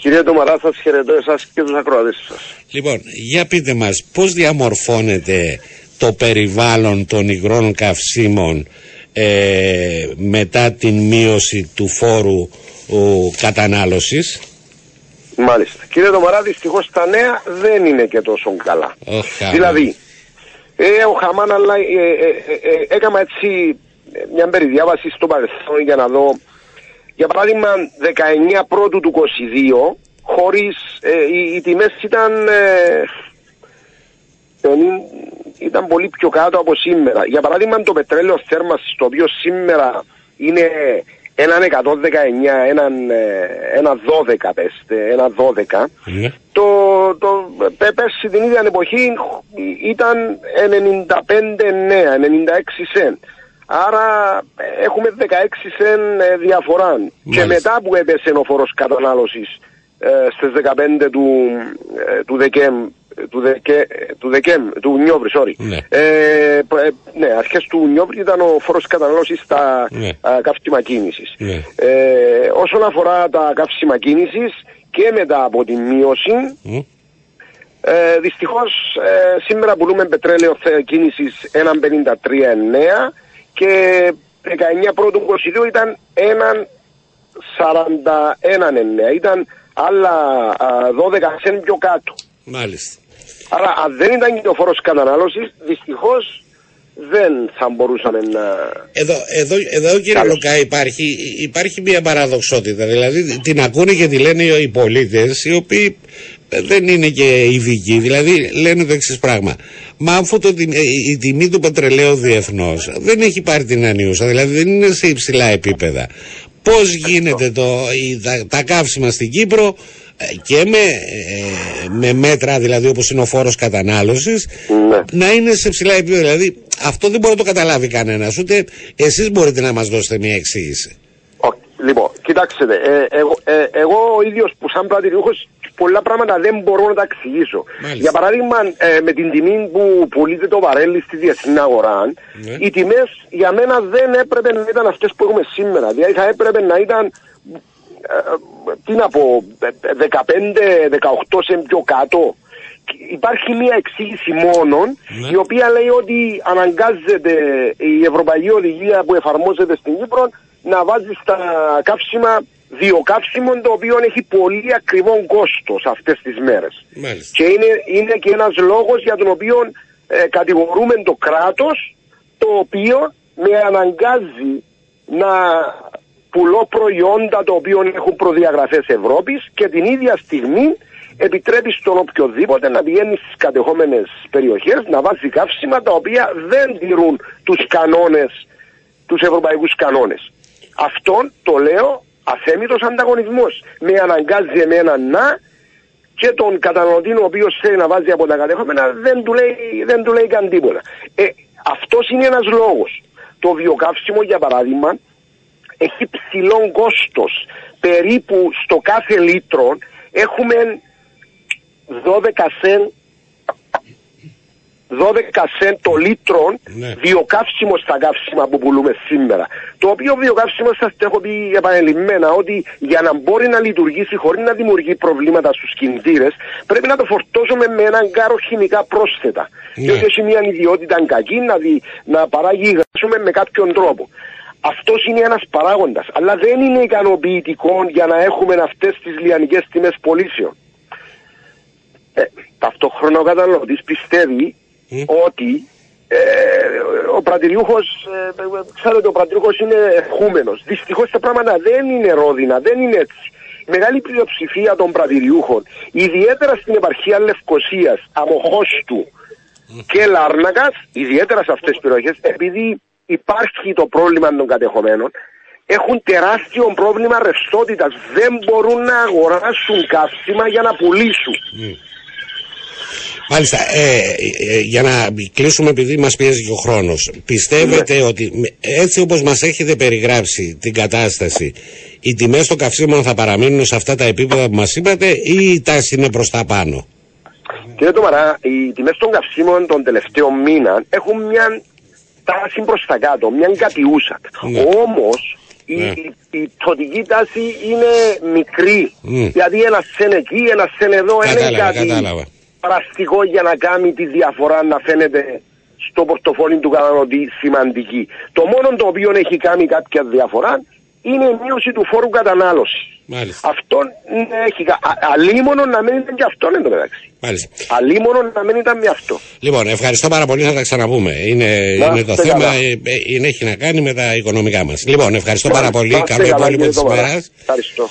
Κύριε Τομαρά, σας χαιρετώ εσάς και τους ακροατές σας. Λοιπόν, για πείτε μας, πώς διαμορφώνεται το περιβάλλον των υγρών καυσίμων ε, μετά την μείωση του φόρου ο, κατανάλωσης; Μάλιστα. Κύριε Τομαρά, δυστυχώς τα νέα δεν είναι και τόσο καλά. δηλαδή, ε, ο Χαμάν, αλλά ε, ε, ε, έκανα έτσι μια περιδιάβαση στο παρελθόν για να δω για παράδειγμα 19 πρώτου του 22 χωρίς οι, οι τιμές ήταν ήταν πολύ πιο κάτω από σήμερα. Για παράδειγμα το πετρέλαιο θέρμανσης το οποίο σήμερα είναι έναν 119, έναν, ένα 12 πέστε, ένα 12. Ναι. Το, το πέρσι την ίδια εποχή ήταν 95 νέα, 96 σεν. Άρα έχουμε 16 σεν διαφορά. Και μετά που έπεσε ο φόρος κατανάλωσης ε, στις 15 του, ε, του Δεκέμβρη του, Δεκέ, του, Δεκέμ, του Νιόβρη, sorry. Ναι. Ε, ε, ναι, αρχές του Νιόβρη ήταν ο φόρος κατανάλωσης στα ναι. καύσιμα κίνησης. Ναι. Ε, όσον αφορά τα καύσιμα κίνησης και μετά από την μείωση, mm. ε, δυστυχώς ε, σήμερα πουλούμε πετρέλαιο κίνησης 1,53,9 και 19 πρώτου 22 ήταν 1,41,9. Ήταν άλλα 12 σεν πιο κάτω. Μάλιστα. Άρα αν δεν ήταν και ο φόρος κατανάλωσης, δυστυχώς δεν θα μπορούσαμε να... Εδώ, εδώ, εδώ κύριε Λουκά υπάρχει, υπάρχει μια παραδοξότητα. Δηλαδή την ακούνε και τη λένε οι πολίτες οι οποίοι δεν είναι και ειδικοί. Δηλαδή λένε το εξής πράγμα. Μα αφού το, η, τιμή του πετρελαίου διεθνώς δεν έχει πάρει την ανίουσα, δηλαδή δεν είναι σε υψηλά επίπεδα. Πώς γίνεται το, τα, τα καύσιμα στην Κύπρο ε, και με, ε, με μέτρα δηλαδή όπως είναι ο φόρος κατανάλωσης ναι. να είναι σε ψηλά επίπεδα. Δηλαδή αυτό δεν μπορεί να το καταλάβει κανένας ούτε εσείς μπορείτε να μας δώσετε μια εξήγηση. Λοιπόν, κοιτάξτε, ε, εγώ, ε, εγώ ο ίδιος που σαν πρατηριούχος πολλά πράγματα δεν μπορώ να τα εξηγήσω. Για παράδειγμα, ε, με την τιμή που πουλείται το βαρέλι στη διεθνή αγορά, ναι. οι τιμές για μένα δεν έπρεπε να ήταν αυτές που έχουμε σήμερα. Δηλαδή θα έπρεπε να ήταν τι να πω, 15-18 σε πιο κάτω. Υπάρχει μια εξήγηση μόνον ναι. η οποία λέει ότι αναγκάζεται η Ευρωπαϊκή Οδηγία που εφαρμόζεται στην Κύπρο να βάζεις στα καύσιμα βιοκαύσιμο το οποίο έχει πολύ ακριβό κόστος αυτές τις μέρες. Και είναι, είναι και ένας λόγος για τον οποίο ε, κατηγορούμε το κράτος το οποίο με αναγκάζει να πουλώ προϊόντα το οποίο έχουν προδιαγραφές Ευρώπης και την ίδια στιγμή επιτρέπει στον οποιοδήποτε να πηγαίνει στις κατεχόμενες περιοχές να βάζει καύσιμα τα οποία δεν τηρούν τους κανόνες, τους ευρωπαϊκούς κανόνες. Αυτόν το λέω αθέμητος ανταγωνισμός. Με αναγκάζει εμένα να και τον καταναλωτή ο οποίος θέλει να βάζει από τα κατεχόμενα δεν του λέει, δεν του λέει καν τίποτα. Ε, αυτός είναι ένας λόγος. Το βιοκαύσιμο για παράδειγμα έχει ψηλό κόστος. Περίπου στο κάθε λίτρο έχουμε 12 σεν 12 σεν το λίτρο ναι. βιοκαύσιμο στα καύσιμα που πουλούμε σήμερα. Το οποίο βιοκαύσιμο σας το έχω πει επανελειμμένα ότι για να μπορεί να λειτουργήσει χωρίς να δημιουργεί προβλήματα στους κινητήρες πρέπει να το φορτώσουμε με έναν κάρο χημικά πρόσθετα. Ναι. Διότι έχει μια ιδιότητα κακή να, δι, να παράγει με κάποιον τρόπο. Αυτός είναι ένας παράγοντας. Αλλά δεν είναι ικανοποιητικός για να έχουμε αυτές τις λιανικές τιμές πωλήσεων. Ε, ταυτόχρονα ο καταναλωτής πιστεύει ότι ε, ο πρατηριούχο, ε, ξέρετε, ο πρατηριούχο είναι ευχούμενο. Δυστυχώς τα πράγματα δεν είναι ρόδινα, δεν είναι έτσι. Η μεγάλη πλειοψηφία των πρατηριούχων, ιδιαίτερα στην επαρχία Λευκοσίας, Αμοχώστου και Λάρνακας, ιδιαίτερα σε αυτές τις περιοχές, επειδή υπάρχει το πρόβλημα των κατεχομένων, έχουν τεράστιο πρόβλημα ρευστότητας. Δεν μπορούν να αγοράσουν καύσιμα για να πουλήσουν. Mm. Μάλιστα, ε, ε, για να κλείσουμε επειδή μας πιέζει και ο χρόνος. Πιστεύετε ναι. ότι έτσι όπως μας έχετε περιγράψει την κατάσταση, οι τιμές των καυσίμων θα παραμείνουν σε αυτά τα επίπεδα που μας είπατε ή η τάση είναι προς τα πάνω; Κύριε Τωμαρά, οι τιμές των καυσίμων των τελευταίων μήνων έχουν μια τάση προς τα κάτω, μια κατιούσα. Ναι. Όμως Η, ναι. η, πτωτική τάση είναι μικρή. Mm. Δηλαδή ένας σεν εκεί, ένας σεν εδώ, είναι κάτι πραστικό για να κάνει τη διαφορά να φαίνεται στο πορτοφόλι του καταναλωτή σημαντική. Το μόνο το οποίο έχει κάνει κάποια διαφορά είναι η μείωση του φόρου κατανάλωσης. Μάλιστα. Αυτό έχει. Αλίμονο να μην ήταν και αυτό εν τω μεταξύ. Μάλιστα. Αλίμονο να μην ήταν με αυτό. Λοιπόν, ευχαριστώ πάρα πολύ. Θα τα ξαναπούμε. Είναι, είναι το θέμα. Ε, ε, είναι, έχει να κάνει με τα οικονομικά μας. Λοιπόν, ευχαριστώ πάρα πολύ. Καλό υπόλοιπο της ημέρας. Ευχαριστώ.